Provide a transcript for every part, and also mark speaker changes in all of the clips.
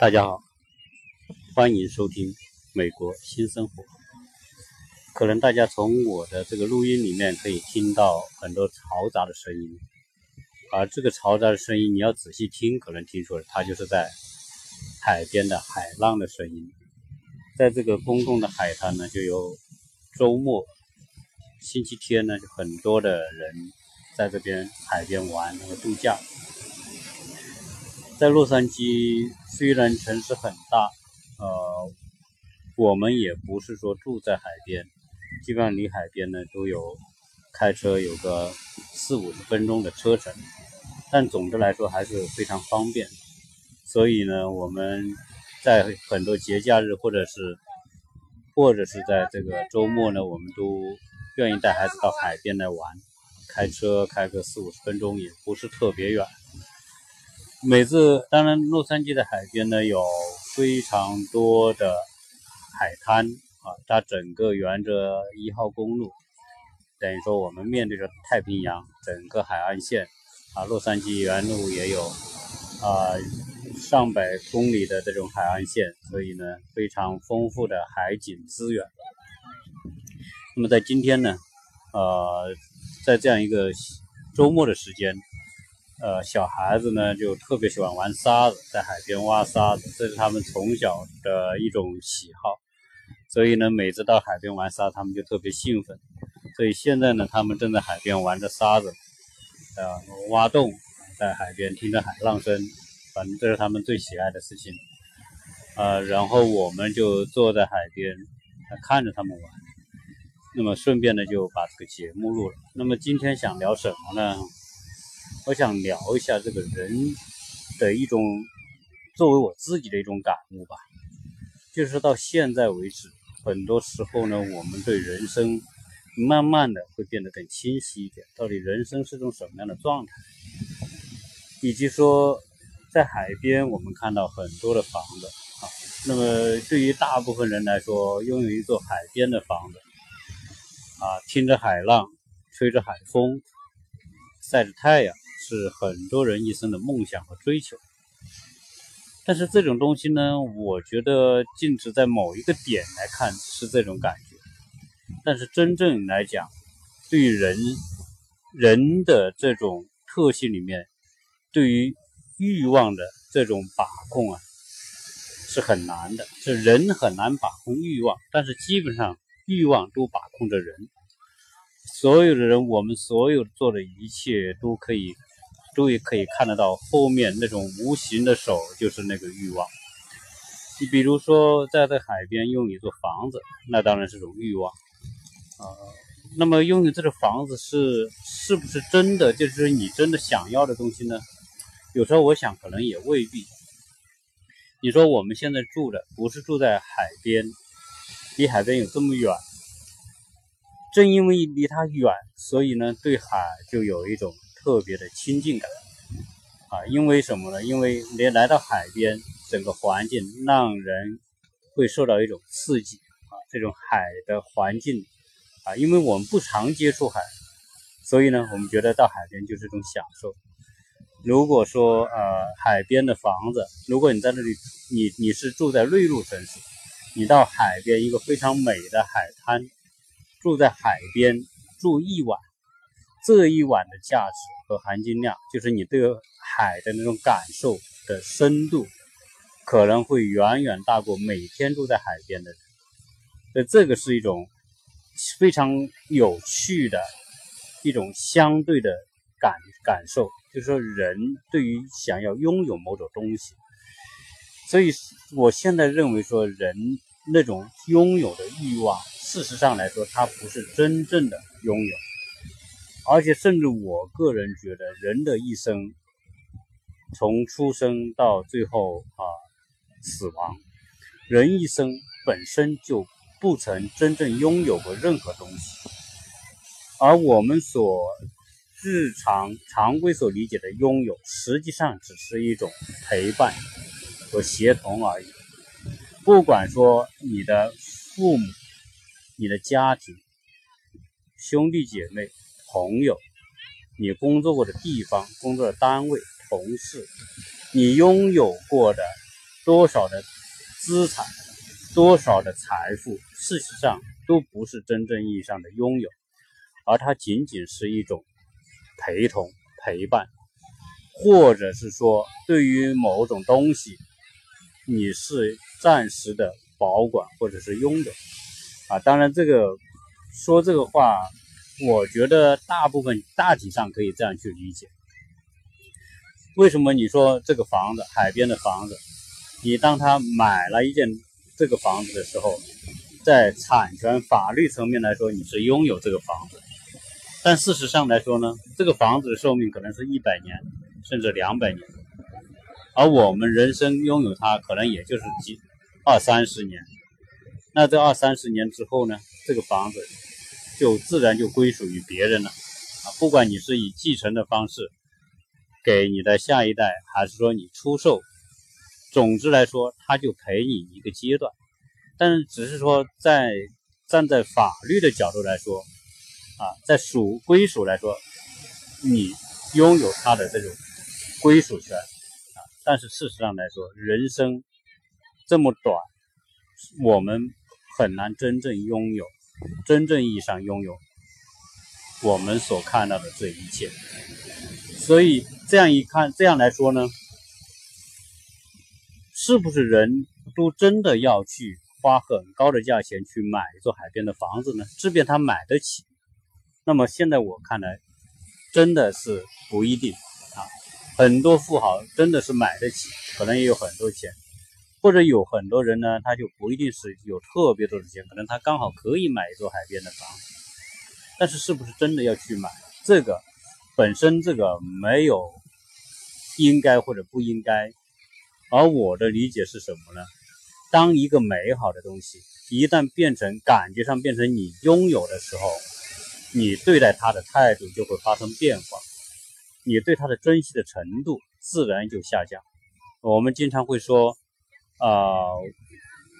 Speaker 1: 大家好，欢迎收听《美国新生活》。可能大家从我的这个录音里面可以听到很多嘈杂的声音，而这个嘈杂的声音，你要仔细听，可能听出来它就是在海边的海浪的声音。在这个公共的海滩呢，就有周末、星期天呢，就很多的人在这边海边玩那个度假。在洛杉矶，虽然城市很大，呃，我们也不是说住在海边，基本上离海边呢都有开车有个四五十分钟的车程，但总的来说还是非常方便。所以呢，我们在很多节假日或者是或者是在这个周末呢，我们都愿意带孩子到海边来玩，开车开个四五十分钟也不是特别远。每次，当然，洛杉矶的海边呢有非常多的海滩啊，它整个沿着一号公路，等于说我们面对着太平洋整个海岸线啊，洛杉矶原路也有啊上百公里的这种海岸线，所以呢非常丰富的海景资源。那么在今天呢，呃，在这样一个周末的时间。呃，小孩子呢就特别喜欢玩沙子，在海边挖沙子，这是他们从小的一种喜好。所以呢，每次到海边玩沙，他们就特别兴奋。所以现在呢，他们正在海边玩着沙子，呃，挖洞，在海边听着海浪声，反正这是他们最喜爱的事情。呃，然后我们就坐在海边，看着他们玩。那么顺便呢，就把这个节目录了。那么今天想聊什么呢？我想聊一下这个人的一种，作为我自己的一种感悟吧。就是到现在为止，很多时候呢，我们对人生慢慢的会变得更清晰一点。到底人生是种什么样的状态？以及说，在海边我们看到很多的房子啊，那么对于大部分人来说，拥有一座海边的房子啊，听着海浪，吹着海风，晒着太阳。是很多人一生的梦想和追求，但是这种东西呢，我觉得静止在某一个点来看是这种感觉，但是真正来讲，对于人人的这种特性里面，对于欲望的这种把控啊，是很难的。是人很难把控欲望，但是基本上欲望都把控着人。所有的人，我们所有做的一切都可以。终于可以看得到后面那种无形的手，就是那个欲望。你比如说，在这海边拥一座房子，那当然是种欲望啊。那么拥有这个房子是是不是真的就是你真的想要的东西呢？有时候我想，可能也未必。你说我们现在住的不是住在海边，离海边有这么远，正因为离它远，所以呢，对海就有一种。特别的亲近感啊，因为什么呢？因为你来到海边，整个环境让人会受到一种刺激啊。这种海的环境啊，因为我们不常接触海，所以呢，我们觉得到海边就是一种享受。如果说呃，海边的房子，如果你在那里，你你是住在内陆城市，你到海边一个非常美的海滩，住在海边住一晚。这一晚的价值和含金量，就是你对海的那种感受的深度，可能会远远大过每天住在海边的人。所以这个是一种非常有趣的一种相对的感感受，就是说人对于想要拥有某种东西，所以我现在认为说人那种拥有的欲望，事实上来说，它不是真正的拥有。而且，甚至我个人觉得，人的一生从出生到最后啊死亡，人一生本身就不曾真正拥有过任何东西。而我们所日常常规所理解的拥有，实际上只是一种陪伴和协同而已。不管说你的父母、你的家庭、兄弟姐妹。朋友，你工作过的地方、工作的单位，同事，你拥有过的多少的资产，多少的财富，事实上都不是真正意义上的拥有，而它仅仅是一种陪同、陪伴，或者是说对于某种东西，你是暂时的保管或者是拥有啊。当然，这个说这个话。我觉得大部分大体上可以这样去理解。为什么你说这个房子，海边的房子，你当他买了一件这个房子的时候，在产权法律层面来说，你是拥有这个房子，但事实上来说呢，这个房子的寿命可能是一百年，甚至两百年，而我们人生拥有它，可能也就是几二三十年。那这二三十年之后呢，这个房子。就自然就归属于别人了啊！不管你是以继承的方式给你的下一代，还是说你出售，总之来说，他就陪你一个阶段。但是只是说，在站在法律的角度来说，啊，在属归属来说，你拥有他的这种归属权啊。但是事实上来说，人生这么短，我们很难真正拥有。真正意义上拥有我们所看到的这一切，所以这样一看，这样来说呢，是不是人都真的要去花很高的价钱去买一座海边的房子呢？即便他买得起，那么现在我看来，真的是不一定啊。很多富豪真的是买得起，可能也有很多钱。或者有很多人呢，他就不一定是有特别多的钱，可能他刚好可以买一座海边的房子，但是是不是真的要去买这个？本身这个没有应该或者不应该，而我的理解是什么呢？当一个美好的东西一旦变成感觉上变成你拥有的时候，你对待它的态度就会发生变化，你对它的珍惜的程度自然就下降。我们经常会说。啊，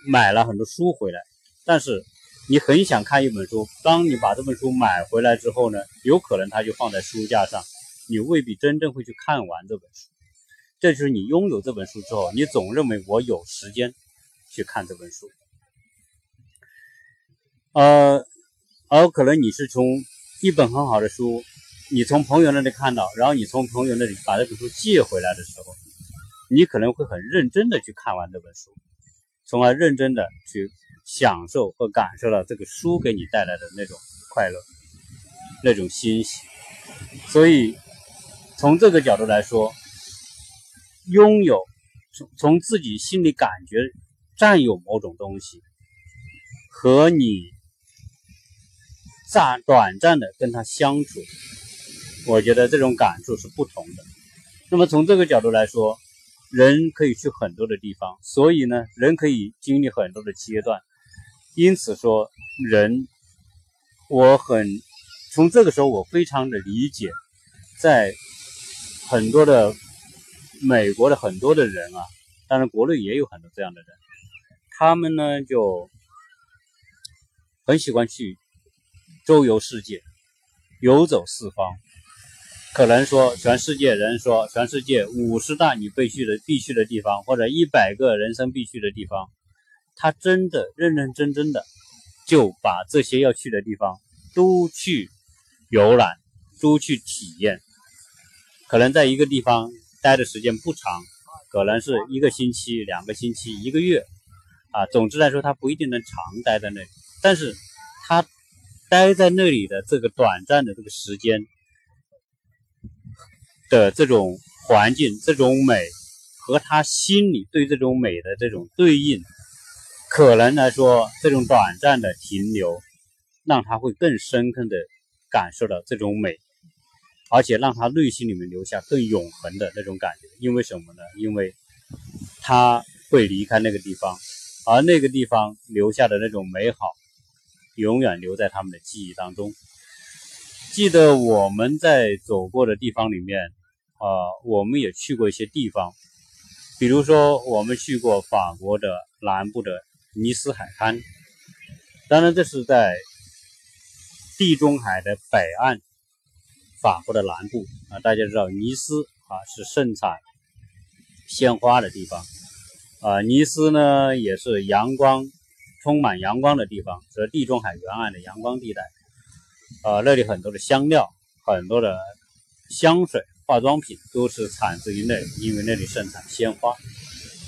Speaker 1: 买了很多书回来，但是你很想看一本书。当你把这本书买回来之后呢，有可能它就放在书架上，你未必真正会去看完这本书。这就是你拥有这本书之后，你总认为我有时间去看这本书。呃，而可能你是从一本很好的书，你从朋友那里看到，然后你从朋友那里把这本书借回来的时候。你可能会很认真的去看完这本书，从而认真的去享受和感受到这个书给你带来的那种快乐、那种欣喜。所以，从这个角度来说，拥有从从自己心里感觉占有某种东西，和你暂短暂的跟他相处，我觉得这种感受是不同的。那么从这个角度来说，人可以去很多的地方，所以呢，人可以经历很多的阶段。因此说，人，我很从这个时候，我非常的理解，在很多的美国的很多的人啊，当然国内也有很多这样的人，他们呢就很喜欢去周游世界，游走四方。可能说，全世界人说，全世界五十大你必去的必去的地方，或者一百个人生必去的地方，他真的认认真真的就把这些要去的地方都去游览，都去体验。可能在一个地方待的时间不长，可能是一个星期、两个星期、一个月，啊，总之来说，他不一定能长待在那里。但是，他待在那里的这个短暂的这个时间。的这种环境、这种美和他心里对这种美的这种对应，可能来说，这种短暂的停留，让他会更深刻的感受到这种美，而且让他内心里面留下更永恒的那种感觉。因为什么呢？因为他会离开那个地方，而那个地方留下的那种美好，永远留在他们的记忆当中。记得我们在走过的地方里面。啊，我们也去过一些地方，比如说我们去过法国的南部的尼斯海滩，当然这是在地中海的北岸，法国的南部啊。大家知道尼斯啊，是盛产鲜花的地方。啊，尼斯呢也是阳光充满阳光的地方，是地中海沿岸的阳光地带。啊，那里很多的香料，很多的香水、化妆品都是产自于那里，因为那里盛产鲜花。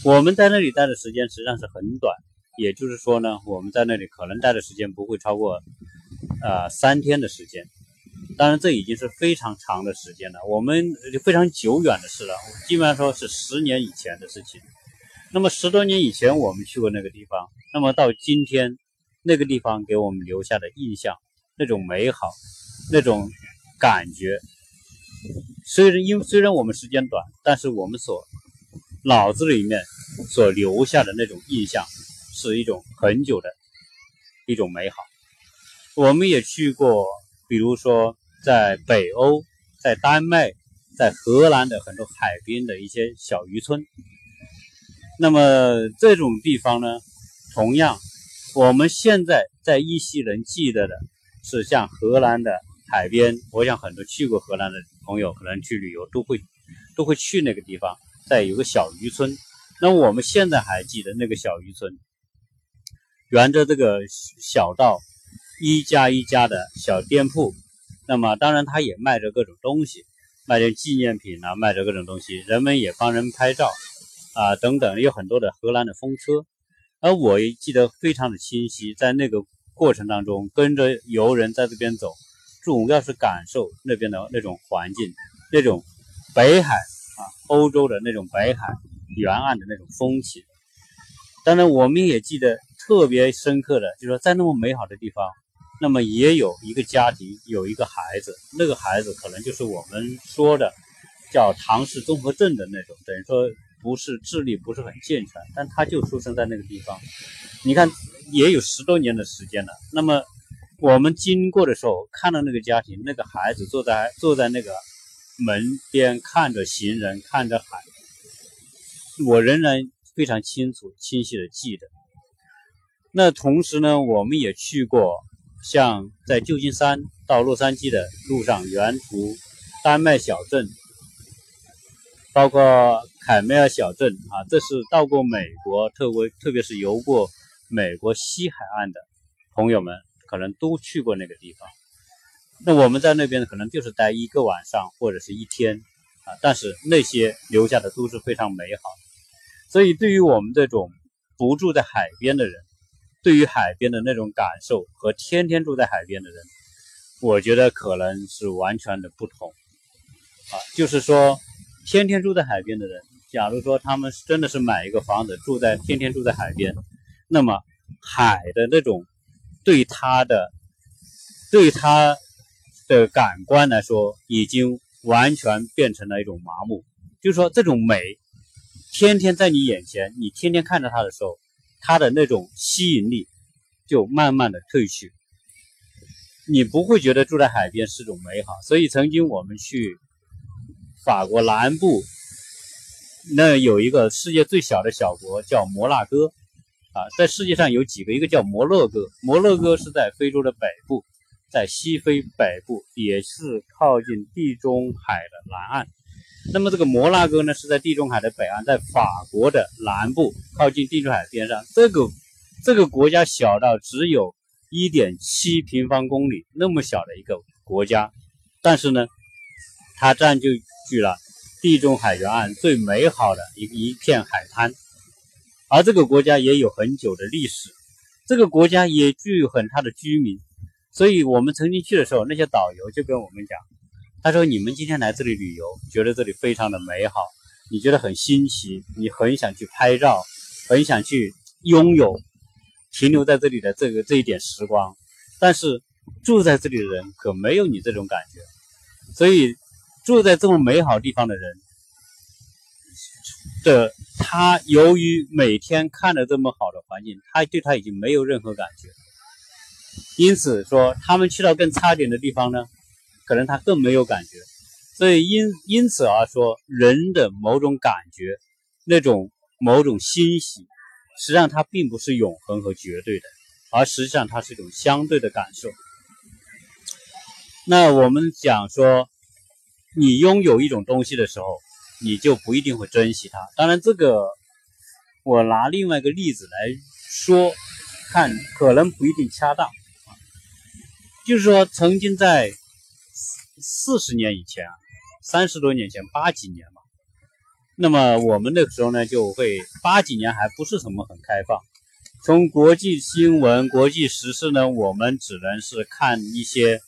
Speaker 1: 我们在那里待的时间实际上是很短，也就是说呢，我们在那里可能待的时间不会超过呃三天的时间。当然，这已经是非常长的时间了，我们非常久远的事了，基本上说是十年以前的事情。那么十多年以前我们去过那个地方，那么到今天那个地方给我们留下的印象，那种美好，那种感觉，虽然因为虽然我们时间短，但是我们所脑子里面所留下的那种印象，是一种很久的一种美好。我们也去过，比如说在北欧、在丹麦、在荷兰的很多海边的一些小渔村。那么这种地方呢，同样，我们现在在依稀能记得的是像荷兰的海边。我想很多去过荷兰的朋友，可能去旅游都会都会去那个地方。在有个小渔村，那我们现在还记得那个小渔村，沿着这个小道，一家一家的小店铺，那么当然他也卖着各种东西，卖着纪念品啊，卖着各种东西，人们也帮人拍照啊等等，有很多的荷兰的风车，而我也记得非常的清晰，在那个过程当中，跟着游人在这边走，主要是感受那边的那种环境，那种北海。啊，欧洲的那种北海沿岸的那种风情，当然我们也记得特别深刻的，就是说在那么美好的地方，那么也有一个家庭，有一个孩子，那个孩子可能就是我们说的叫唐氏综合症的那种，等于说不是智力不是很健全，但他就出生在那个地方。你看，也有十多年的时间了。那么我们经过的时候，看到那个家庭，那个孩子坐在坐在那个。门边看着行人，看着海，我仍然非常清楚、清晰的记得。那同时呢，我们也去过，像在旧金山到洛杉矶的路上，沿途丹麦小镇，包括凯梅尔小镇啊，这是到过美国，特别特别是游过美国西海岸的朋友们，可能都去过那个地方。那我们在那边可能就是待一个晚上或者是一天啊，但是那些留下的都是非常美好。所以对于我们这种不住在海边的人，对于海边的那种感受和天天住在海边的人，我觉得可能是完全的不同啊。就是说，天天住在海边的人，假如说他们是真的是买一个房子住在天天住在海边，那么海的那种对他的对他。的感官来说，已经完全变成了一种麻木。就是说，这种美，天天在你眼前，你天天看着它的时候，它的那种吸引力就慢慢的褪去。你不会觉得住在海边是种美好。所以，曾经我们去法国南部，那有一个世界最小的小国叫摩纳哥啊，在世界上有几个，一个叫摩洛哥，摩洛哥是在非洲的北部。在西非北部，也是靠近地中海的南岸。那么这个摩纳哥呢，是在地中海的北岸，在法国的南部，靠近地中海边上。这个这个国家小到只有一点七平方公里那么小的一个国家，但是呢，它占据了地中海沿岸最美好的一一片海滩。而这个国家也有很久的历史，这个国家也具有很大的居民。所以我们曾经去的时候，那些导游就跟我们讲，他说：“你们今天来这里旅游，觉得这里非常的美好，你觉得很新奇，你很想去拍照，很想去拥有停留在这里的这个这一点时光。但是住在这里的人可没有你这种感觉。所以住在这么美好地方的人的他，由于每天看着这么好的环境，他对他已经没有任何感觉。”因此说，他们去到更差点的地方呢，可能他更没有感觉。所以因因此而说，人的某种感觉，那种某种欣喜，实际上它并不是永恒和绝对的，而实际上它是一种相对的感受。那我们讲说，你拥有一种东西的时候，你就不一定会珍惜它。当然，这个我拿另外一个例子来说，看可能不一定恰当啊。就是说，曾经在四十年以前啊，三十多年前，八几年嘛，那么我们那个时候呢，就会八几年还不是什么很开放。从国际新闻、国际时事呢，我们只能是看一些，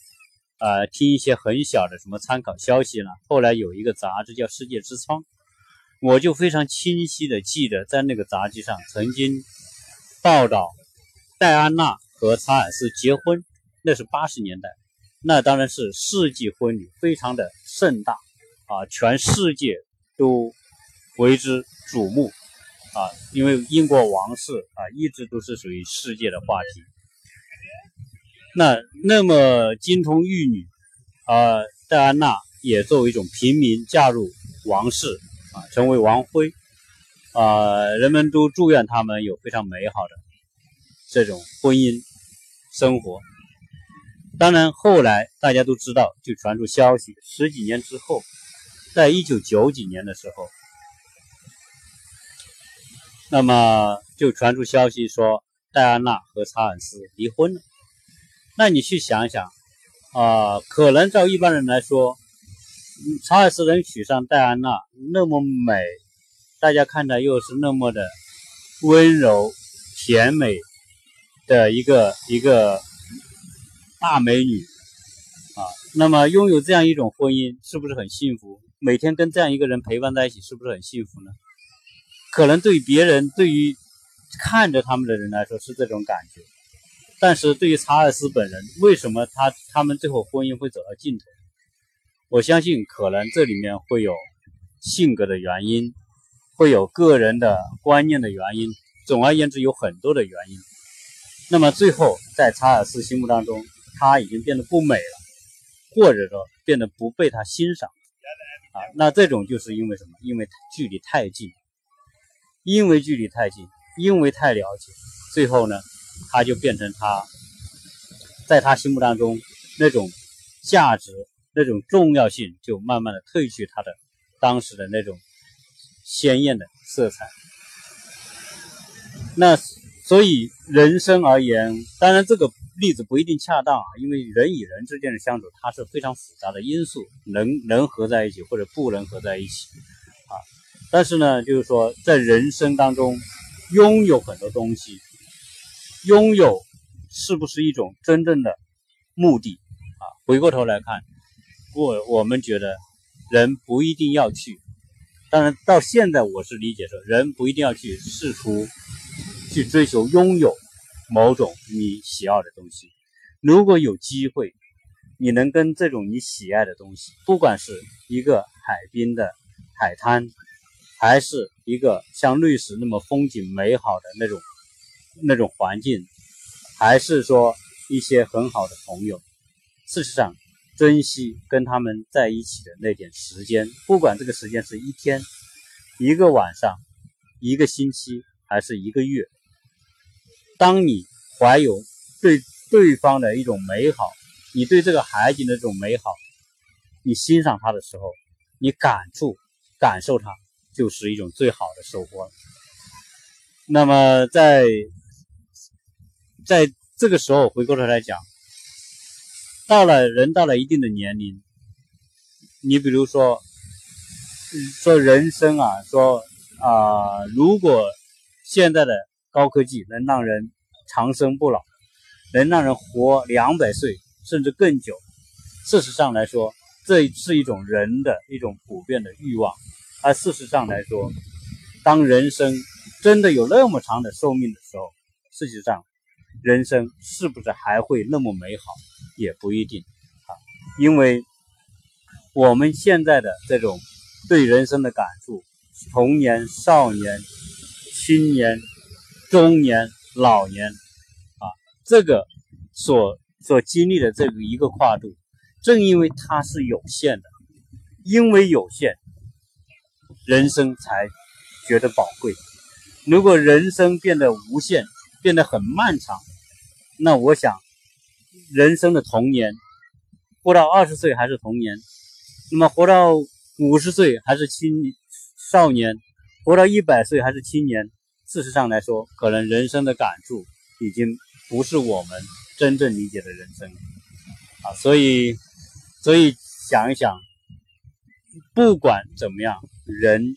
Speaker 1: 呃，听一些很小的什么参考消息了。后来有一个杂志叫《世界之窗》，我就非常清晰的记得，在那个杂志上曾经报道戴安娜和查尔斯结婚，那是八十年代，那当然是世纪婚礼，非常的盛大啊，全世界都为之瞩目。啊，因为英国王室啊，一直都是属于世界的话题。那那么金童玉女啊，戴安娜也作为一种平民嫁入王室啊，成为王妃啊，人们都祝愿他们有非常美好的这种婚姻生活。当然，后来大家都知道，就传出消息，十几年之后，在一九九几年的时候。那么就传出消息说戴安娜和查尔斯离婚了。那你去想想啊，可能照一般人来说，查尔斯能娶上戴安娜，那么美，大家看着又是那么的温柔甜美的一个一个大美女啊，那么拥有这样一种婚姻，是不是很幸福？每天跟这样一个人陪伴在一起，是不是很幸福呢？可能对别人，对于看着他们的人来说是这种感觉，但是对于查尔斯本人，为什么他他们最后婚姻会走到尽头？我相信可能这里面会有性格的原因，会有个人的观念的原因，总而言之有很多的原因。那么最后在查尔斯心目当中，他已经变得不美了，或者说变得不被他欣赏啊，那这种就是因为什么？因为距离太近。因为距离太近，因为太了解，最后呢，他就变成他，在他心目当中那种价值、那种重要性就慢慢的褪去他的当时的那种鲜艳的色彩。那所以人生而言，当然这个例子不一定恰当啊，因为人与人之间的相处，它是非常复杂的因素，能能合在一起或者不能合在一起啊。但是呢，就是说，在人生当中，拥有很多东西，拥有是不是一种真正的目的啊？回过头来看，我我们觉得人不一定要去。当然，到现在我是理解说，人不一定要去试图去追求拥有某种你喜爱的东西。如果有机会，你能跟这种你喜爱的东西，不管是一个海滨的海滩。还是一个像瑞士那么风景美好的那种那种环境，还是说一些很好的朋友。事实上，珍惜跟他们在一起的那点时间，不管这个时间是一天、一个晚上、一个星期，还是一个月。当你怀有对对方的一种美好，你对这个海景的这种美好，你欣赏它的时候，你感触、感受它。就是一种最好的收获了。那么，在在这个时候回过头来讲，到了人到了一定的年龄，你比如说说人生啊，说啊，如果现在的高科技能让人长生不老，能让人活两百岁甚至更久，事实上来说，这是一种人的一种普遍的欲望。而事实上来说，当人生真的有那么长的寿命的时候，事实上，人生是不是还会那么美好，也不一定啊。因为我们现在的这种对人生的感触，童年、少年、青年、中年、老年啊，这个所所经历的这个一个跨度，正因为它是有限的，因为有限。人生才觉得宝贵。如果人生变得无限，变得很漫长，那我想，人生的童年，活到二十岁还是童年，那么活到五十岁还是青少年，活到一百岁还是青年，事实上来说，可能人生的感触已经不是我们真正理解的人生啊。所以，所以想一想，不管怎么样，人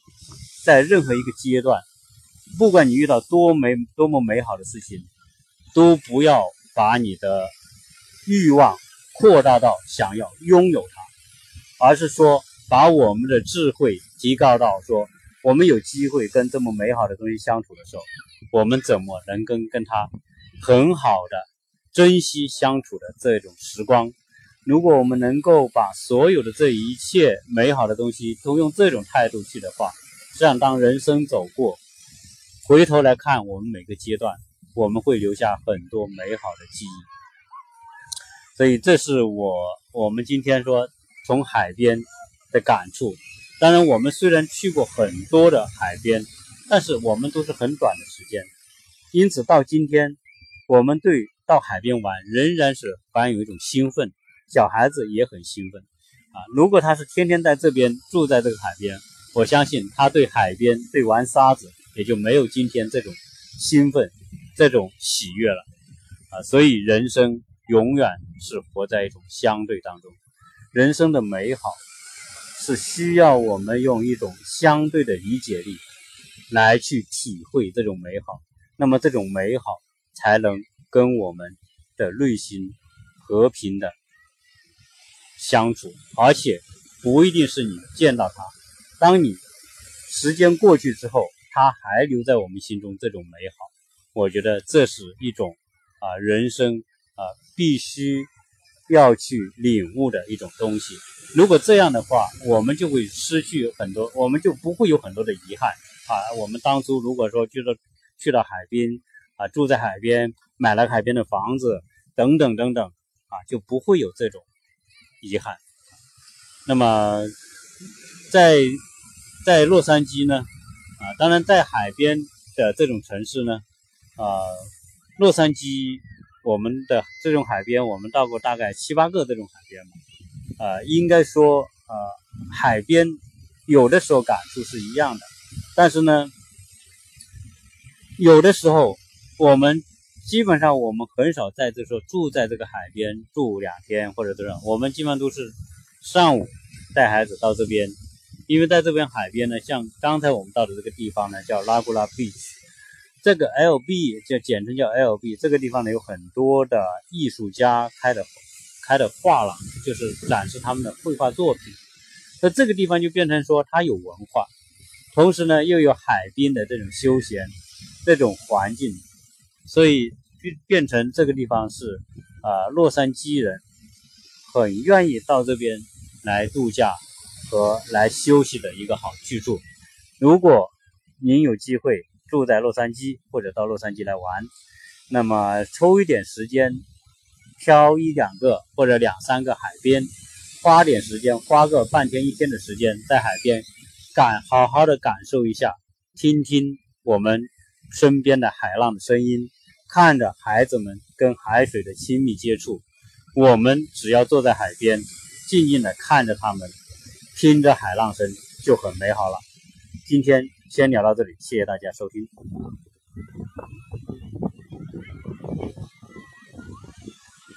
Speaker 1: 在任何一个阶段，不管你遇到多美多么美好的事情，都不要把你的欲望扩大到想要拥有它，而是说。把我们的智慧提高到说，我们有机会跟这么美好的东西相处的时候，我们怎么能跟跟他很好的珍惜相处的这种时光？如果我们能够把所有的这一切美好的东西都用这种态度去的话，这样当人生走过，回头来看我们每个阶段，我们会留下很多美好的记忆。所以这是我我们今天说从海边。的感触，当然，我们虽然去过很多的海边，但是我们都是很短的时间，因此到今天，我们对到海边玩仍然是怀有一种兴奋，小孩子也很兴奋啊。如果他是天天在这边住在这个海边，我相信他对海边对玩沙子也就没有今天这种兴奋、这种喜悦了啊。所以人生永远是活在一种相对当中，人生的美好。是需要我们用一种相对的理解力来去体会这种美好，那么这种美好才能跟我们的内心和平的相处，而且不一定是你见到它，当你时间过去之后，它还留在我们心中这种美好，我觉得这是一种啊人生啊必须。要去领悟的一种东西。如果这样的话，我们就会失去很多，我们就不会有很多的遗憾啊。我们当初如果说去了去到海边啊，住在海边，买了海边的房子等等等等啊，就不会有这种遗憾。那么在在洛杉矶呢啊，当然在海边的这种城市呢啊，洛杉矶。我们的这种海边，我们到过大概七八个这种海边嘛，呃，应该说，呃，海边有的时候感触是一样的，但是呢，有的时候我们基本上我们很少在这说住在这个海边住两天或者这样，我们基本上都是上午带孩子到这边，因为在这边海边呢，像刚才我们到的这个地方呢，叫拉古拉 beach。这个 L B 就简称叫 L B，这个地方呢有很多的艺术家开的开的画廊，就是展示他们的绘画作品。那这个地方就变成说它有文化，同时呢又有海滨的这种休闲这种环境，所以变变成这个地方是啊洛杉矶人很愿意到这边来度假和来休息的一个好去处。如果您有机会。住在洛杉矶或者到洛杉矶来玩，那么抽一点时间，挑一两个或者两三个海边，花点时间，花个半天一天的时间在海边感好好的感受一下，听听我们身边的海浪的声音，看着孩子们跟海水的亲密接触，我们只要坐在海边，静静的看着他们，听着海浪声就很美好了。今天。先聊到这里，谢谢大家收听。